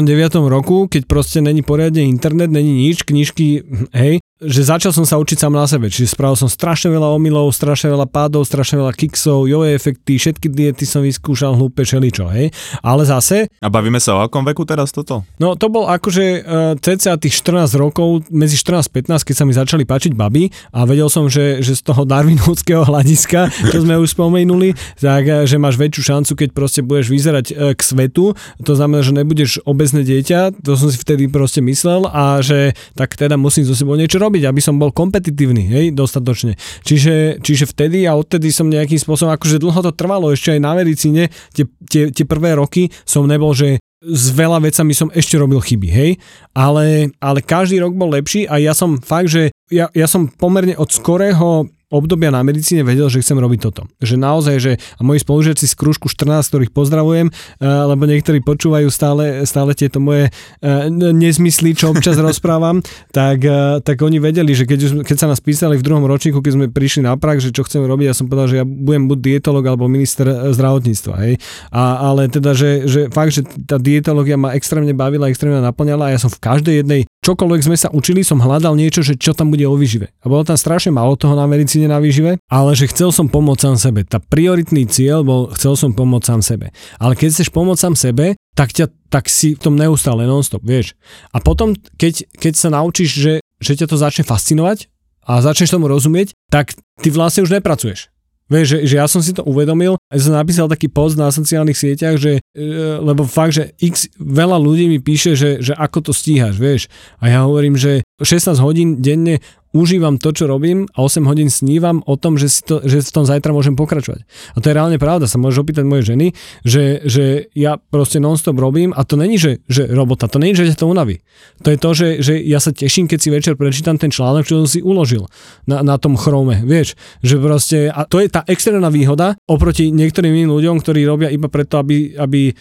roku, keď proste není poriadne internet, není nič, knižky, hej, že začal som sa učiť sám na sebe, čiže spravil som strašne veľa omylov, strašne veľa pádov, strašne veľa kiksov, joje efekty, všetky diety som vyskúšal hlúpe šeličo, hej. Ale zase... A bavíme sa o akom veku teraz toto? No to bol akože uh, cca tých 14 rokov, medzi 14 a 15, keď sa mi začali páčiť baby a vedel som, že, že z toho darwinovského <laughs> hľadiska, čo sme už spomenuli, tak, e, že máš väčšiu šancu, keď proste budeš vyzerať uh, k svetu, to znamená, že nebudeš obezné dieťa, to som si vtedy proste myslel a že tak teda musím so sebou niečo robiť, aby som bol kompetitívny, hej, dostatočne. Čiže, čiže vtedy a odtedy som nejakým spôsobom, akože dlho to trvalo, ešte aj na medicíne, tie, tie, tie prvé roky som nebol, že s veľa vecami som ešte robil chyby, hej, ale, ale každý rok bol lepší a ja som fakt, že ja, ja som pomerne od skorého obdobia na medicíne vedel, že chcem robiť toto. Že naozaj, že a moji spolužiaci z kružku 14, ktorých pozdravujem, eh, lebo niektorí počúvajú stále, stále tieto moje eh, nezmysly, čo občas <laughs> rozprávam, tak, eh, tak oni vedeli, že keď, keď sa nás písali v druhom ročníku, keď sme prišli na prax, že čo chceme robiť, ja som povedal, že ja budem buď dietolog alebo minister zdravotníctva. Hej. A, ale teda, že, že fakt, že tá dietológia ma extrémne bavila, extrémne naplňala a ja som v každej jednej čokoľvek sme sa učili, som hľadal niečo, že čo tam bude o výžive. A bolo tam strašne málo toho na medicíne na výžive, ale že chcel som pomôcť sám sebe. Tá prioritný cieľ bol, chcel som pomôcť sám sebe. Ale keď chceš pomôcť sám sebe, tak, ťa, tak si v tom neustále nonstop, vieš. A potom, keď, keď sa naučíš, že, že ťa to začne fascinovať a začneš tomu rozumieť, tak ty vlastne už nepracuješ. Vieš, že, že ja som si to uvedomil, ja som napísal taký post na sociálnych sieťach, že, e, lebo fakt, že x veľa ľudí mi píše, že, že ako to stíhaš, vieš. A ja hovorím, že 16 hodín denne užívam to, čo robím a 8 hodín snívam o tom, že, si to, že v tom zajtra môžem pokračovať. A to je reálne pravda, sa môžeš opýtať moje ženy, že, že ja proste non-stop robím a to není, že, že robota, to není, že ťa to unaví. To je to, že, že ja sa teším, keď si večer prečítam ten článok, čo som si uložil na, na tom chrome, vieš, že proste, a to je tá extrémna výhoda oproti niektorým iným ľuďom, ktorí robia iba preto, aby, aby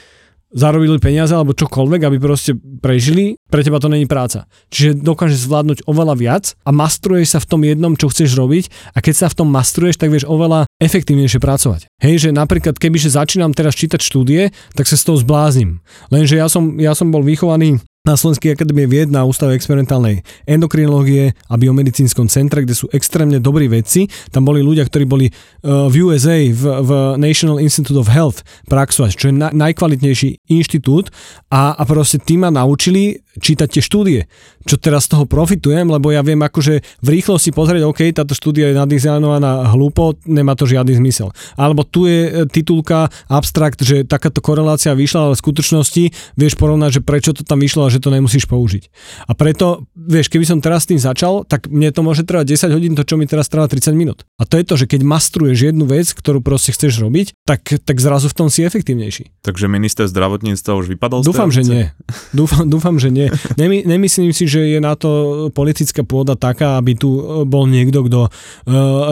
zarobili peniaze alebo čokoľvek, aby proste prežili, pre teba to není práca. Čiže dokážeš zvládnuť oveľa viac a mastruješ sa v tom jednom, čo chceš robiť a keď sa v tom mastruješ, tak vieš oveľa efektívnejšie pracovať. Hej, že napríklad kebyže začínam teraz čítať štúdie, tak sa z toho zbláznim. Lenže ja som, ja som bol vychovaný na Slovenskej akadémie vied na Ústave experimentálnej endokrinológie a biomedicínskom centre, kde sú extrémne dobrí vedci. Tam boli ľudia, ktorí boli uh, v USA, v, v National Institute of Health praxovať, čo je na, najkvalitnejší inštitút a, a proste tí ma naučili čítať tie štúdie, čo teraz z toho profitujem, lebo ja viem akože v rýchlosti pozrieť, OK, táto štúdia je nadizajnovaná hlúpo, nemá to žiadny zmysel. Alebo tu je e, titulka, abstrakt, že takáto korelácia vyšla, ale v skutočnosti vieš porovnať, že prečo to tam vyšlo a že to nemusíš použiť. A preto, vieš, keby som teraz s tým začal, tak mne to môže trvať 10 hodín, to čo mi teraz trvá 30 minút. A to je to, že keď mastruješ jednu vec, ktorú proste chceš robiť, tak, tak zrazu v tom si efektívnejší. Takže minister zdravotníctva už vypadol Dúfam, že nie. Dúfam, <laughs> dúfam, že nie. Nemy, nemyslím si, že je na to politická pôda taká, aby tu bol niekto, kto uh,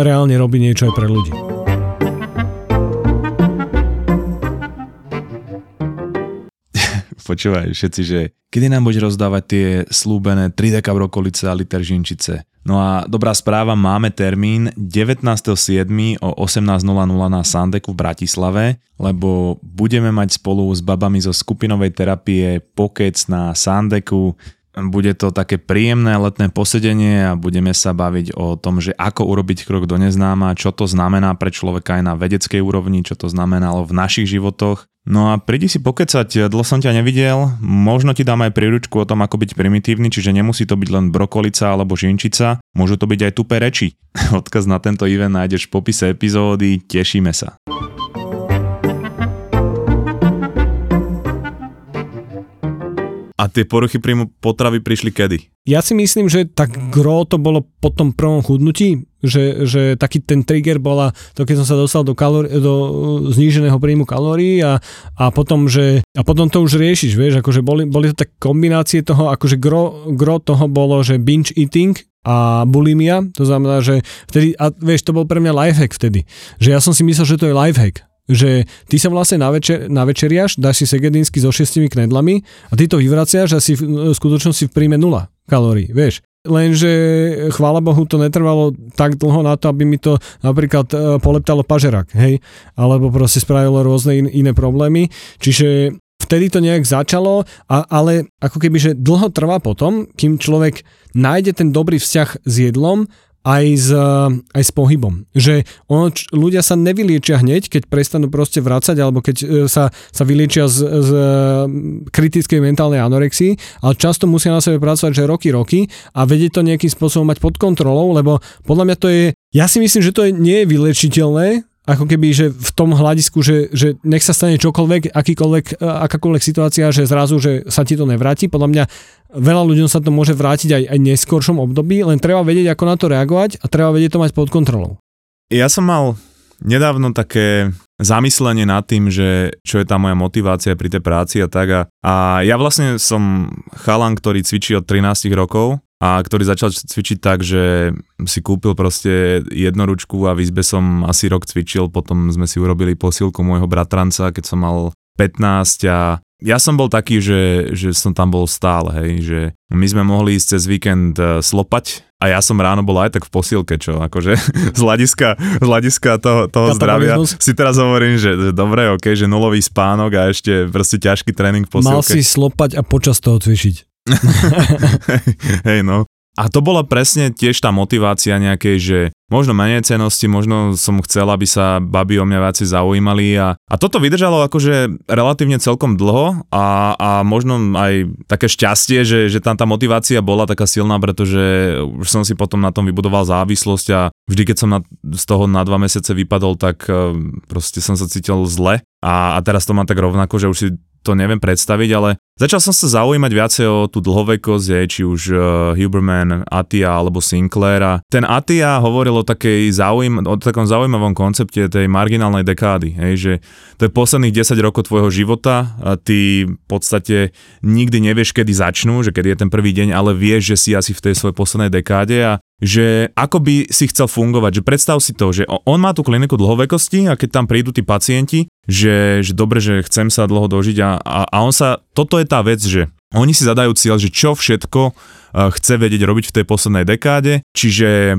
reálne robí niečo aj pre ľudí. Počúvaj všetci, že kedy nám budeš rozdávať tie slúbené 3 deka brokolice a liter žinčice? No a dobrá správa, máme termín 19.7. o 18.00 na Sandeku v Bratislave, lebo budeme mať spolu s babami zo skupinovej terapie pokec na Sandeku. Bude to také príjemné letné posedenie a budeme sa baviť o tom, že ako urobiť krok do neznáma, čo to znamená pre človeka aj na vedeckej úrovni, čo to znamenalo v našich životoch No a prídi si pokecať, dlho som ťa nevidel, možno ti dám aj príručku o tom, ako byť primitívny, čiže nemusí to byť len brokolica alebo žinčica, môžu to byť aj tupé reči. <laughs> Odkaz na tento event nájdeš v popise epizódy, tešíme sa. A tie poruchy príjmu potravy prišli kedy? Ja si myslím, že tak gro to bolo po tom prvom chudnutí, že, že taký ten trigger bola to, keď som sa dostal do, kalori- do zníženého príjmu kalórií a, a potom, že a potom to už riešiš, vieš, akože boli, boli to tak kombinácie toho, akože gro, gro toho bolo, že binge eating, a bulimia, to znamená, že vtedy, a vieš, to bol pre mňa lifehack vtedy, že ja som si myslel, že to je lifehack, že ty sa vlastne navečer, navečeriaš, dáš si segedinsky so šestimi knedlami a ty to vyvraciaš a si v, v skutočnosti v príjme nula kalórií, vieš. Lenže chvála Bohu to netrvalo tak dlho na to, aby mi to napríklad e, poleptalo pažerak, hej, alebo proste spravilo rôzne in, iné problémy. Čiže vtedy to nejak začalo, a, ale ako keby, že dlho trvá potom, kým človek nájde ten dobrý vzťah s jedlom aj s, aj s pohybom. Že ono, ľudia sa nevyliečia hneď, keď prestanú proste vrácať, alebo keď e, sa, sa vyliečia z, z kritickej mentálnej anorexii, ale často musia na sebe pracovať, že roky, roky a vedieť to nejakým spôsobom mať pod kontrolou, lebo podľa mňa to je, ja si myslím, že to je, nie je vylečiteľné, ako keby, že v tom hľadisku, že, že nech sa stane čokoľvek, akýkoľvek, akákoľvek situácia, že zrazu, že sa ti to nevráti. Podľa mňa veľa ľuďom sa to môže vrátiť aj, aj neskôršom období, len treba vedieť, ako na to reagovať a treba vedieť to mať pod kontrolou. Ja som mal nedávno také zamyslenie nad tým, že čo je tá moja motivácia pri tej práci a tak. A, a ja vlastne som chalan, ktorý cvičí od 13 rokov a ktorý začal cvičiť tak, že si kúpil proste jednoručku a v izbe som asi rok cvičil, potom sme si urobili posilku môjho bratranca, keď som mal 15 a ja som bol taký, že, že som tam bol stále, hej, že my sme mohli ísť cez víkend e, slopať a ja som ráno bol aj tak v posilke, čo akože <laughs> z hľadiska, z hľadiska toho, toho zdravia si teraz hovorím, že dobre, ok, že nulový spánok a ešte proste ťažký tréning v posilke. Mal si slopať a počas toho cvičiť. <laughs> hej, no. A to bola presne tiež tá motivácia nejakej, že možno menej cenosti, možno som chcel, aby sa baby o mňa viacej zaujímali a, a toto vydržalo akože relatívne celkom dlho a, a možno aj také šťastie, že, že tam tá motivácia bola taká silná, pretože už som si potom na tom vybudoval závislosť a vždy, keď som na, z toho na dva mesiace vypadol, tak eh, proste som sa cítil zle a, a teraz to mám tak rovnako, že už si to neviem predstaviť, ale začal som sa zaujímať viacej o tú dlhovekosť, či už uh, Huberman, Atia alebo Sinclair. A ten Atia hovoril o, takej zaujím, o takom zaujímavom koncepte tej marginálnej dekády, hej, že to je posledných 10 rokov tvojho života a ty v podstate nikdy nevieš, kedy začnú, že kedy je ten prvý deň, ale vieš, že si asi v tej svojej poslednej dekáde a že ako by si chcel fungovať, že predstav si to, že on má tú kliniku dlhovekosti a keď tam prídu tí pacienti, že, že dobre, že chcem sa dlho dožiť a, a, a on sa, toto je tá vec, že oni si zadajú cieľ, že čo všetko uh, chce vedieť robiť v tej poslednej dekáde, čiže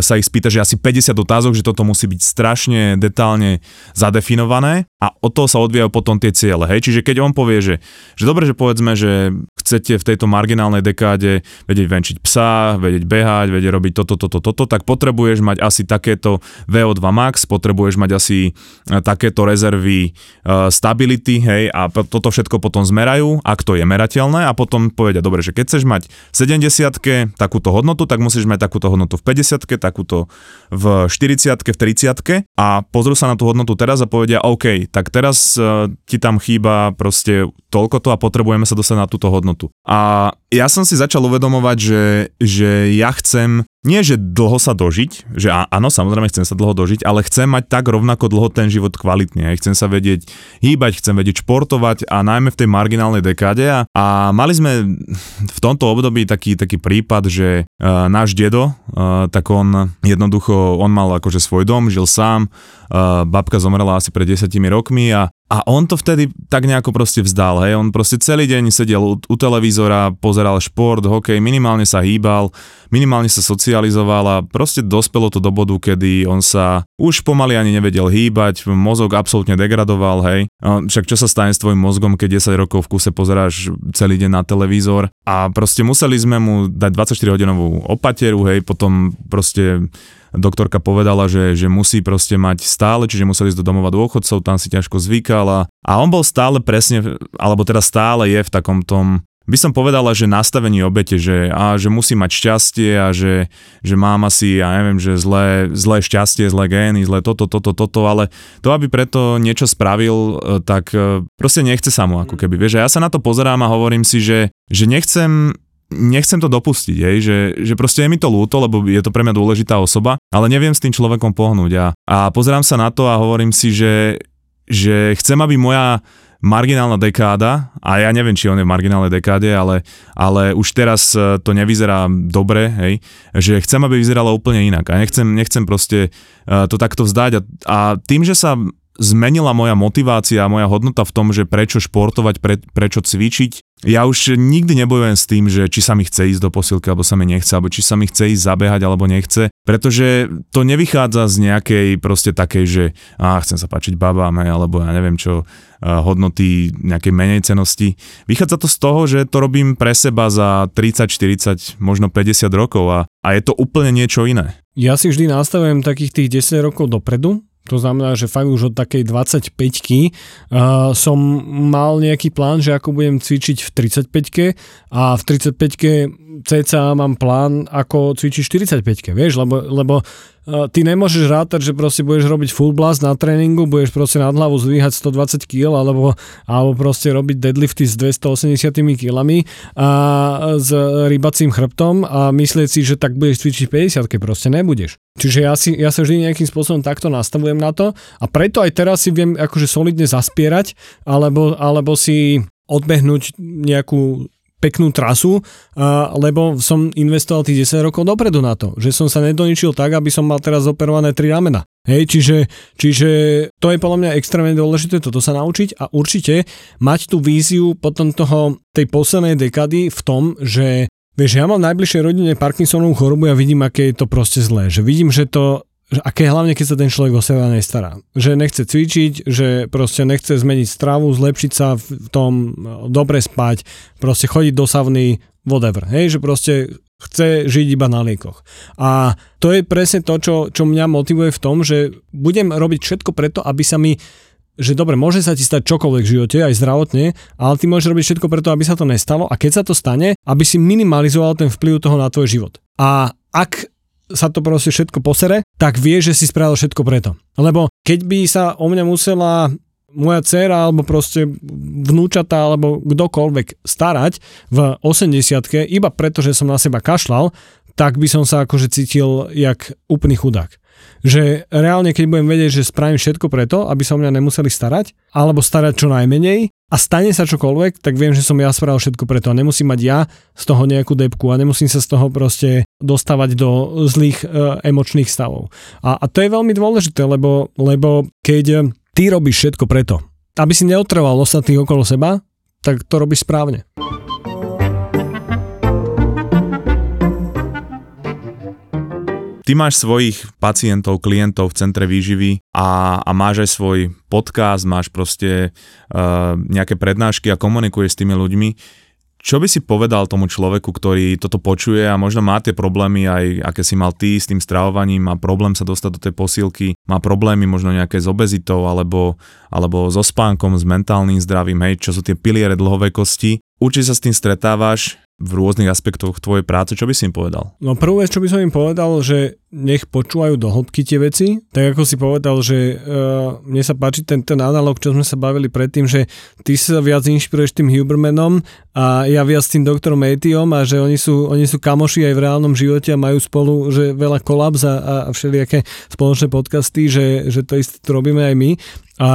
sa ich spýta, že asi 50 otázok, že toto musí byť strašne detálne zadefinované a od toho sa odvíjajú potom tie ciele. Hej? Čiže keď on povie, že, že dobre, že povedzme, že chcete v tejto marginálnej dekáde vedieť venčiť psa, vedieť behať, vedieť robiť toto, toto, toto, tak potrebuješ mať asi takéto VO2 max, potrebuješ mať asi e, takéto rezervy uh, stability, hej, a toto všetko potom zmerajú, ak to je merateľné a potom povedia, dobre, že keď chceš mať v 70 takúto hodnotu, tak musíš mať takúto hodnotu v 50 takúto v 40 v 30 a pozrú sa na tú hodnotu teraz a povedia, OK, tak teraz uh, ti tam chýba proste toľko to a potrebujeme sa dostať na túto hodnotu. A ja som si začal uvedomovať, že, že ja chcem nie, že dlho sa dožiť, že áno, samozrejme chcem sa dlho dožiť, ale chcem mať tak rovnako dlho ten život kvalitný. Chcem sa vedieť hýbať, chcem vedieť športovať a najmä v tej marginálnej dekáde. A, a mali sme v tomto období taký, taký prípad, že uh, náš dedo, uh, tak on jednoducho, on mal akože svoj dom, žil sám, uh, babka zomrela asi pred 10 rokmi a a on to vtedy tak nejako proste vzdal, hej, on proste celý deň sedel u, u televízora, pozeral šport, hokej, minimálne sa hýbal, minimálne sa socializoval a proste dospelo to do bodu, kedy on sa už pomaly ani nevedel hýbať, mozog absolútne degradoval, hej. Však čo sa stane s tvojim mozgom, keď 10 rokov v kuse pozeráš celý deň na televízor a proste museli sme mu dať 24 hodinovú opateru, hej, potom proste doktorka povedala, že, že musí proste mať stále, čiže museli ísť do domova dôchodcov, tam si ťažko zvykal a, on bol stále presne, alebo teda stále je v takom tom by som povedala, že nastavení obete, že, a, že musí mať šťastie a že, že mám asi, ja neviem, že zlé, zlé šťastie, zlé gény, zlé toto, toto, toto, ale to, aby preto niečo spravil, e, tak e, proste nechce sa mu ako keby. Vieš, ja sa na to pozerám a hovorím si, že, že nechcem nechcem to dopustiť, hej, že, že proste je mi to ľúto, lebo je to pre mňa dôležitá osoba, ale neviem s tým človekom pohnúť. A, a pozerám sa na to a hovorím si, že, že chcem, aby moja marginálna dekáda, a ja neviem, či on je v marginálnej dekáde, ale, ale už teraz e, to nevyzerá dobre, hej, že chcem, aby vyzeralo úplne inak. A nechcem, nechcem proste e, to takto vzdať. A, a tým, že sa zmenila moja motivácia a moja hodnota v tom, že prečo športovať, pre, prečo cvičiť, ja už nikdy nebojujem s tým, že či sa mi chce ísť do posilky, alebo sa mi nechce, alebo či sa mi chce ísť zabehať, alebo nechce, pretože to nevychádza z nejakej proste takej, že á, chcem sa páčiť babám, alebo ja neviem čo, hodnoty nejakej menej cenosti. Vychádza to z toho, že to robím pre seba za 30, 40, možno 50 rokov a, a je to úplne niečo iné. Ja si vždy nastavujem takých tých 10 rokov dopredu, to znamená, že fakt už od takej 25-ky uh, som mal nejaký plán, že ako budem cvičiť v 35-ke a v 35-ke cca mám plán, ako cvičiť v 45-ke, vieš, lebo, lebo ty nemôžeš rátať, že proste budeš robiť full blast na tréningu, budeš proste nad hlavu zvíhať 120 kg alebo, alebo proste robiť deadlifty s 280 kg a s rybacím chrbtom a myslieť si, že tak budeš cvičiť 50 proste nebudeš. Čiže ja, si, ja sa vždy nejakým spôsobom takto nastavujem na to a preto aj teraz si viem akože solidne zaspierať alebo, alebo si odbehnúť nejakú peknú trasu, lebo som investoval tých 10 rokov dopredu na to, že som sa nedoničil tak, aby som mal teraz operované tri ramena. Hej, čiže, čiže to je podľa mňa extrémne dôležité toto sa naučiť a určite mať tú víziu potom toho, tej poslednej dekady v tom, že Vieš, ja mám v najbližšej rodine Parkinsonovú chorobu a vidím, aké je to proste zlé. Že vidím, že to že aké hlavne, keď sa ten človek o seba nestará. Že nechce cvičiť, že proste nechce zmeniť stravu, zlepšiť sa v tom, dobre spať, proste chodiť do savny, whatever. Hej, že proste chce žiť iba na liekoch. A to je presne to, čo, čo mňa motivuje v tom, že budem robiť všetko preto, aby sa mi že dobre, môže sa ti stať čokoľvek v živote, aj zdravotne, ale ty môžeš robiť všetko preto, aby sa to nestalo a keď sa to stane, aby si minimalizoval ten vplyv toho na tvoj život. A ak sa to proste všetko posere, tak vie, že si spravil všetko preto. Lebo keď by sa o mňa musela moja dcera alebo proste vnúčata alebo kdokoľvek starať v 80 iba preto, že som na seba kašlal, tak by som sa akože cítil jak úplný chudák že reálne keď budem vedieť, že spravím všetko preto, aby sa o mňa nemuseli starať, alebo starať čo najmenej a stane sa čokoľvek, tak viem, že som ja spravil všetko preto a nemusím mať ja z toho nejakú depku a nemusím sa z toho proste dostávať do zlých e, emočných stavov. A, a to je veľmi dôležité, lebo, lebo keď ty robíš všetko preto, aby si neotrval ostatných okolo seba, tak to robíš správne. Ty máš svojich pacientov, klientov v centre výživy a, a máš aj svoj podcast, máš proste uh, nejaké prednášky a komunikuješ s tými ľuďmi. Čo by si povedal tomu človeku, ktorý toto počuje a možno má tie problémy aj aké si mal ty s tým stravovaním, má problém sa dostať do tej posílky, má problémy možno nejaké s obezitou alebo, alebo so spánkom, s mentálnym zdravím, hej, čo sú tie piliere dlhovekosti. Určite sa s tým stretávaš, v rôznych aspektoch tvojej práce, čo by si im povedal? No prvú vec, čo by som im povedal, že nech počúvajú do hĺbky tie veci. Tak ako si povedal, že uh, mne sa páči ten, ten analog, čo sme sa bavili predtým, že ty sa viac inšpiruješ tým Hubermanom a ja viac tým doktorom Etiom a že oni sú, oni sú kamoši aj v reálnom živote a majú spolu že veľa kolaps a, a všelijaké spoločné podcasty, že, že to isté to robíme aj my. A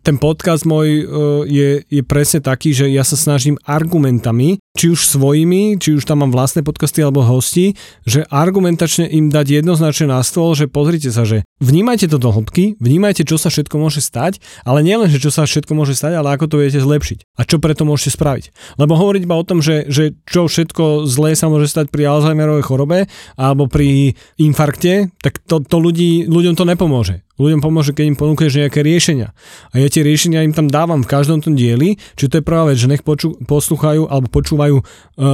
ten podcast môj uh, je, je presne taký, že ja sa snažím argumentami, či už svojimi, či už tam mám vlastné podcasty alebo hosti, že argumentačne im dať jednoznačne na stôl, že pozrite sa, že vnímajte to do hĺbky, vnímajte, čo sa všetko môže stať, ale nielen, že čo sa všetko môže stať, ale ako to viete zlepšiť a čo preto môžete spraviť. Lebo hovoriť iba o tom, že, že čo všetko zlé sa môže stať pri Alzheimerovej chorobe alebo pri infarkte, tak to, to ľudí, ľuďom to nepomôže. Ľuďom pomôže, keď im ponúkneš nejaké riešenia. A ja tie riešenia im tam dávam v každom tom dieli, čiže to je prvá vec, že nech poču, poslúchajú alebo počúvajú e,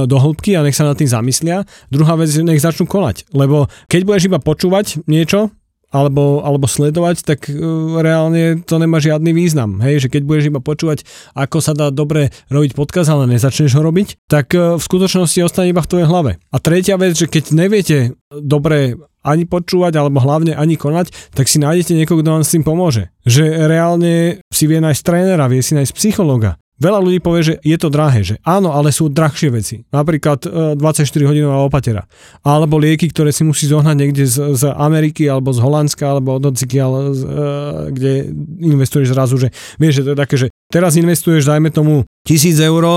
do hĺbky a nech sa nad tým zamyslia. Druhá vec, že nech začnú konať. Lebo keď budeš iba počúvať niečo, alebo, alebo sledovať, tak uh, reálne to nemá žiadny význam. Hej, že keď budeš iba počúvať, ako sa dá dobre robiť podcast, ale nezačneš ho robiť, tak uh, v skutočnosti ostane iba v tvojej hlave. A tretia vec, že keď neviete dobre ani počúvať, alebo hlavne ani konať, tak si nájdete niekoho, kto vám s tým pomôže. Že reálne si vie nájsť trénera, vie si nájsť psychologa, Veľa ľudí povie, že je to drahé, že áno, ale sú drahšie veci. Napríklad 24-hodinová e, opatera. Alebo lieky, ktoré si musí zohnať niekde z, z Ameriky, alebo z Holandska, alebo od odcikiaľ, e, kde investuješ zrazu, že vieš, že to je také, že teraz investuješ, dajme tomu, tisíc eur e,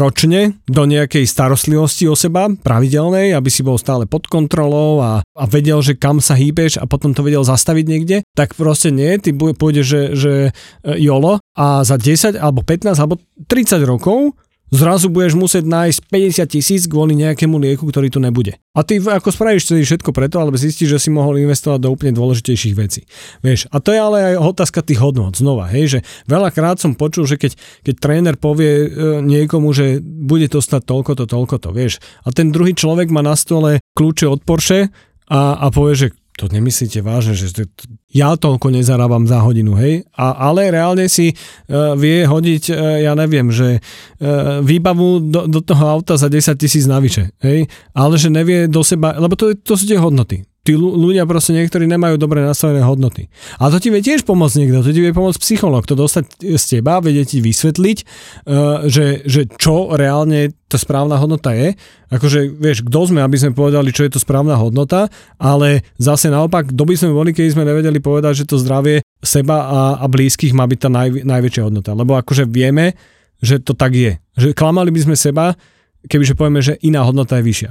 ročne do nejakej starostlivosti o seba, pravidelnej, aby si bol stále pod kontrolou a, a vedel, že kam sa hýbeš a potom to vedel zastaviť niekde, tak proste nie, ty pôjdeš, že, že e, jolo a za 10 alebo 15 alebo 30 rokov zrazu budeš musieť nájsť 50 tisíc kvôli nejakému lieku, ktorý tu nebude. A ty ako spravíš celý všetko preto, alebo zistíš, že si mohol investovať do úplne dôležitejších vecí. Vieš, a to je ale aj otázka tých hodnot znova, hej, že veľakrát som počul, že keď, keď tréner povie e, niekomu, že bude to stať toľko to, toľko to, vieš, a ten druhý človek má na stole kľúče od Porsche a, a povie, že to nemyslíte vážne, že to, ja toľko nezarábam za hodinu, hej? A, ale reálne si uh, vie hodiť, uh, ja neviem, že uh, výbavu do, do toho auta za 10 tisíc navyše, hej? Ale že nevie do seba, lebo to, to sú tie hodnoty tí ľudia proste niektorí nemajú dobre nastavené hodnoty. A to ti vie tiež pomôcť niekto, to ti vie pomôcť psycholog, to dostať z teba, vedie ti vysvetliť, uh, že, že čo reálne tá správna hodnota je. Akože, vieš, kto sme, aby sme povedali, čo je to správna hodnota, ale zase naopak, kto by sme boli, keď sme nevedeli povedať, že to zdravie seba a, a blízkych má byť tá naj, najväčšia hodnota. Lebo akože vieme, že to tak je. Že klamali by sme seba, kebyže povieme, že iná hodnota je vyššia.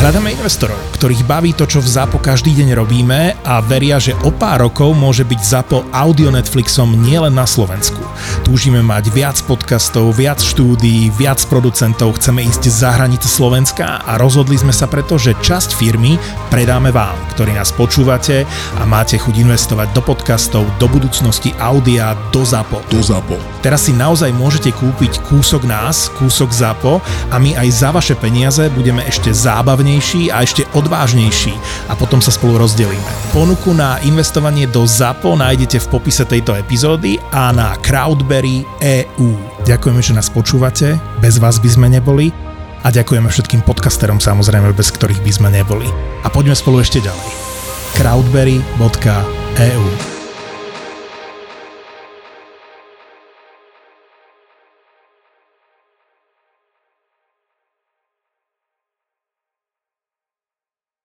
Hľadáme investorov, ktorých baví to, čo v ZAPO každý deň robíme a veria, že o pár rokov môže byť ZAPO audio Netflixom nielen na Slovensku. Túžime mať viac podcastov, viac štúdií, viac producentov, chceme ísť za hranice Slovenska a rozhodli sme sa preto, že časť firmy predáme vám, ktorí nás počúvate a máte chuť investovať do podcastov, do budúcnosti audia, do ZAPO. Do ZAPO. Teraz si naozaj môžete kúpiť kúsok nás, kúsok ZAPO a my aj za vaše peniaze budeme ešte zábavnejší a ešte odvážnejší a potom sa spolu rozdelíme. Ponuku na investovanie do ZAPO nájdete v popise tejto epizódy a na Crowdberry EU. Ďakujeme, že nás počúvate, bez vás by sme neboli a ďakujeme všetkým podcasterom samozrejme, bez ktorých by sme neboli. A poďme spolu ešte ďalej. crowdberry.eu